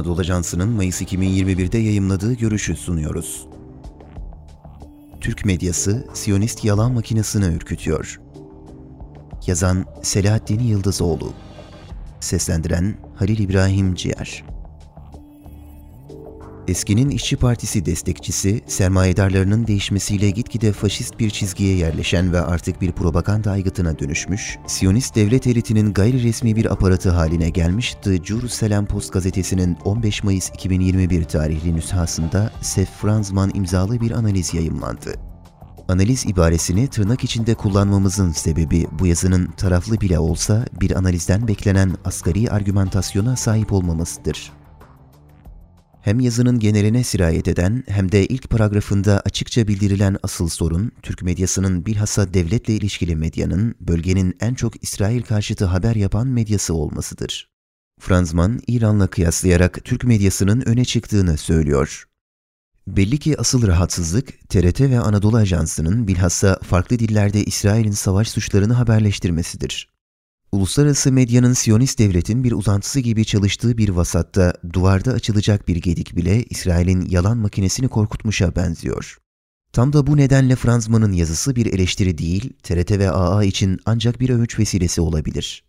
Anadolu Ajansı'nın Mayıs 2021'de yayımladığı görüşü sunuyoruz. Türk medyası Siyonist yalan makinesini ürkütüyor. Yazan Selahattin Yıldızoğlu Seslendiren Halil İbrahim Ciğer Eskinin İşçi Partisi destekçisi, sermayedarlarının değişmesiyle gitgide faşist bir çizgiye yerleşen ve artık bir propaganda aygıtına dönüşmüş, Siyonist devlet elitinin gayri resmi bir aparatı haline gelmiş The Jerusalem Post gazetesinin 15 Mayıs 2021 tarihli nüshasında Sef Franzman imzalı bir analiz yayımlandı. Analiz ibaresini tırnak içinde kullanmamızın sebebi bu yazının taraflı bile olsa bir analizden beklenen asgari argümantasyona sahip olmamasıdır hem yazının geneline sirayet eden hem de ilk paragrafında açıkça bildirilen asıl sorun, Türk medyasının bilhassa devletle ilişkili medyanın bölgenin en çok İsrail karşıtı haber yapan medyası olmasıdır. Franzman, İran'la kıyaslayarak Türk medyasının öne çıktığını söylüyor. Belli ki asıl rahatsızlık TRT ve Anadolu Ajansı'nın bilhassa farklı dillerde İsrail'in savaş suçlarını haberleştirmesidir. Uluslararası medyanın Siyonist devletin bir uzantısı gibi çalıştığı bir vasatta duvarda açılacak bir gedik bile İsrail'in yalan makinesini korkutmuşa benziyor. Tam da bu nedenle Franzman'ın yazısı bir eleştiri değil, TRT ve AA için ancak bir övünç vesilesi olabilir.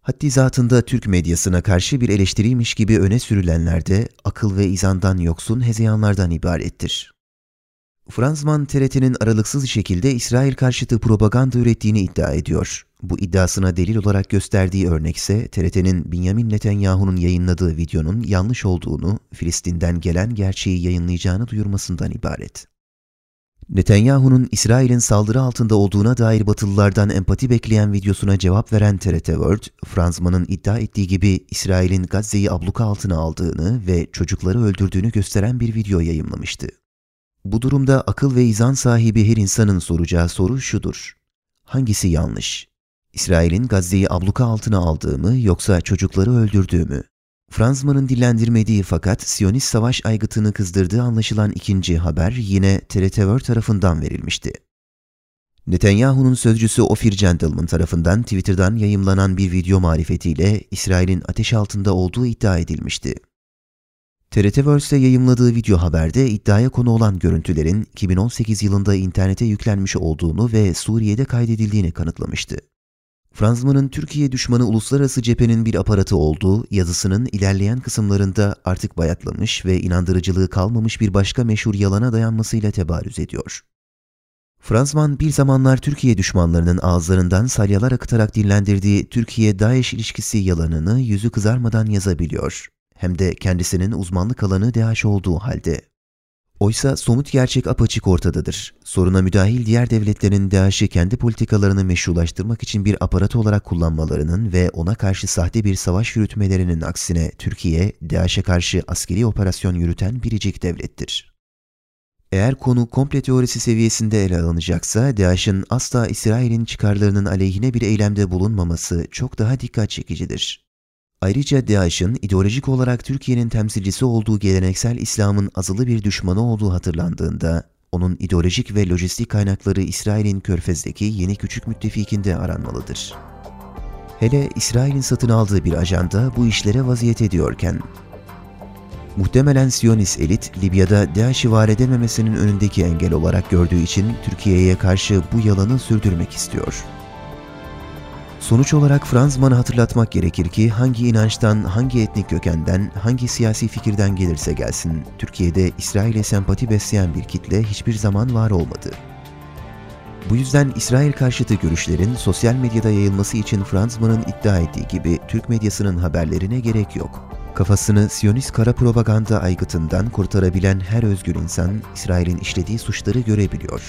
Haddi zatında Türk medyasına karşı bir eleştiriymiş gibi öne sürülenler de akıl ve izandan yoksun hezeyanlardan ibarettir. Franzman TRT'nin aralıksız şekilde İsrail karşıtı propaganda ürettiğini iddia ediyor. Bu iddiasına delil olarak gösterdiği örnek ise TRT'nin Benjamin Netanyahu'nun yayınladığı videonun yanlış olduğunu, Filistin'den gelen gerçeği yayınlayacağını duyurmasından ibaret. Netanyahu'nun İsrail'in saldırı altında olduğuna dair Batılılardan empati bekleyen videosuna cevap veren TRT World, Franzman'ın iddia ettiği gibi İsrail'in Gazze'yi abluka altına aldığını ve çocukları öldürdüğünü gösteren bir video yayımlamıştı. Bu durumda akıl ve izan sahibi her insanın soracağı soru şudur. Hangisi yanlış? İsrail'in Gazze'yi abluka altına aldığı mı yoksa çocukları öldürdüğü mü? Franzman'ın dillendirmediği fakat Siyonist savaş aygıtını kızdırdığı anlaşılan ikinci haber yine TRT World tarafından verilmişti. Netanyahu'nun sözcüsü Ofir Gentleman tarafından Twitter'dan yayımlanan bir video marifetiyle İsrail'in ateş altında olduğu iddia edilmişti. TRT Worlds'te yayımladığı video haberde iddiaya konu olan görüntülerin 2018 yılında internete yüklenmiş olduğunu ve Suriye'de kaydedildiğini kanıtlamıştı. Franzman'ın Türkiye düşmanı uluslararası cephenin bir aparatı olduğu yazısının ilerleyen kısımlarında artık bayatlamış ve inandırıcılığı kalmamış bir başka meşhur yalana dayanmasıyla tebarüz ediyor. Franzman bir zamanlar Türkiye düşmanlarının ağızlarından salyalar akıtarak dinlendirdiği Türkiye-Daesh ilişkisi yalanını yüzü kızarmadan yazabiliyor. Hem de kendisinin uzmanlık alanı DAEŞ olduğu halde. Oysa somut gerçek apaçık ortadadır. Soruna müdahil diğer devletlerin DAEŞ'i kendi politikalarını meşrulaştırmak için bir aparat olarak kullanmalarının ve ona karşı sahte bir savaş yürütmelerinin aksine Türkiye, DAEŞ'e karşı askeri operasyon yürüten biricik devlettir. Eğer konu komple teorisi seviyesinde ele alınacaksa, DAEŞ'in asla İsrail'in çıkarlarının aleyhine bir eylemde bulunmaması çok daha dikkat çekicidir. Ayrıca DAEŞ'in ideolojik olarak Türkiye'nin temsilcisi olduğu geleneksel İslam'ın azılı bir düşmanı olduğu hatırlandığında, onun ideolojik ve lojistik kaynakları İsrail'in Körfez'deki yeni küçük müttefikinde aranmalıdır. Hele İsrail'in satın aldığı bir ajanda bu işlere vaziyet ediyorken, muhtemelen Siyonist elit Libya'da DAEŞ'i var edememesinin önündeki engel olarak gördüğü için Türkiye'ye karşı bu yalanı sürdürmek istiyor.'' Sonuç olarak Franzman'ı hatırlatmak gerekir ki hangi inançtan, hangi etnik kökenden, hangi siyasi fikirden gelirse gelsin, Türkiye'de İsrail'e sempati besleyen bir kitle hiçbir zaman var olmadı. Bu yüzden İsrail karşıtı görüşlerin sosyal medyada yayılması için Franzman'ın iddia ettiği gibi Türk medyasının haberlerine gerek yok. Kafasını Siyonist kara propaganda aygıtından kurtarabilen her özgür insan İsrail'in işlediği suçları görebiliyor.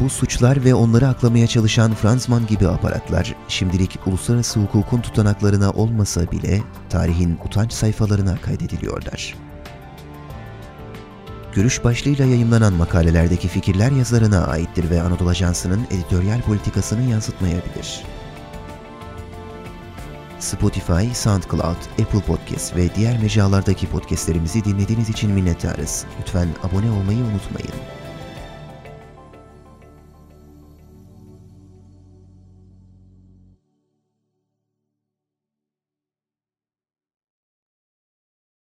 Bu suçlar ve onları aklamaya çalışan Franzman gibi aparatlar şimdilik uluslararası hukukun tutanaklarına olmasa bile tarihin utanç sayfalarına kaydediliyorlar. Görüş başlığıyla yayımlanan makalelerdeki fikirler yazarına aittir ve Anadolu Ajansı'nın editoryal politikasını yansıtmayabilir. Spotify, SoundCloud, Apple Podcast ve diğer mecralardaki podcastlerimizi dinlediğiniz için minnettarız. Lütfen abone olmayı unutmayın.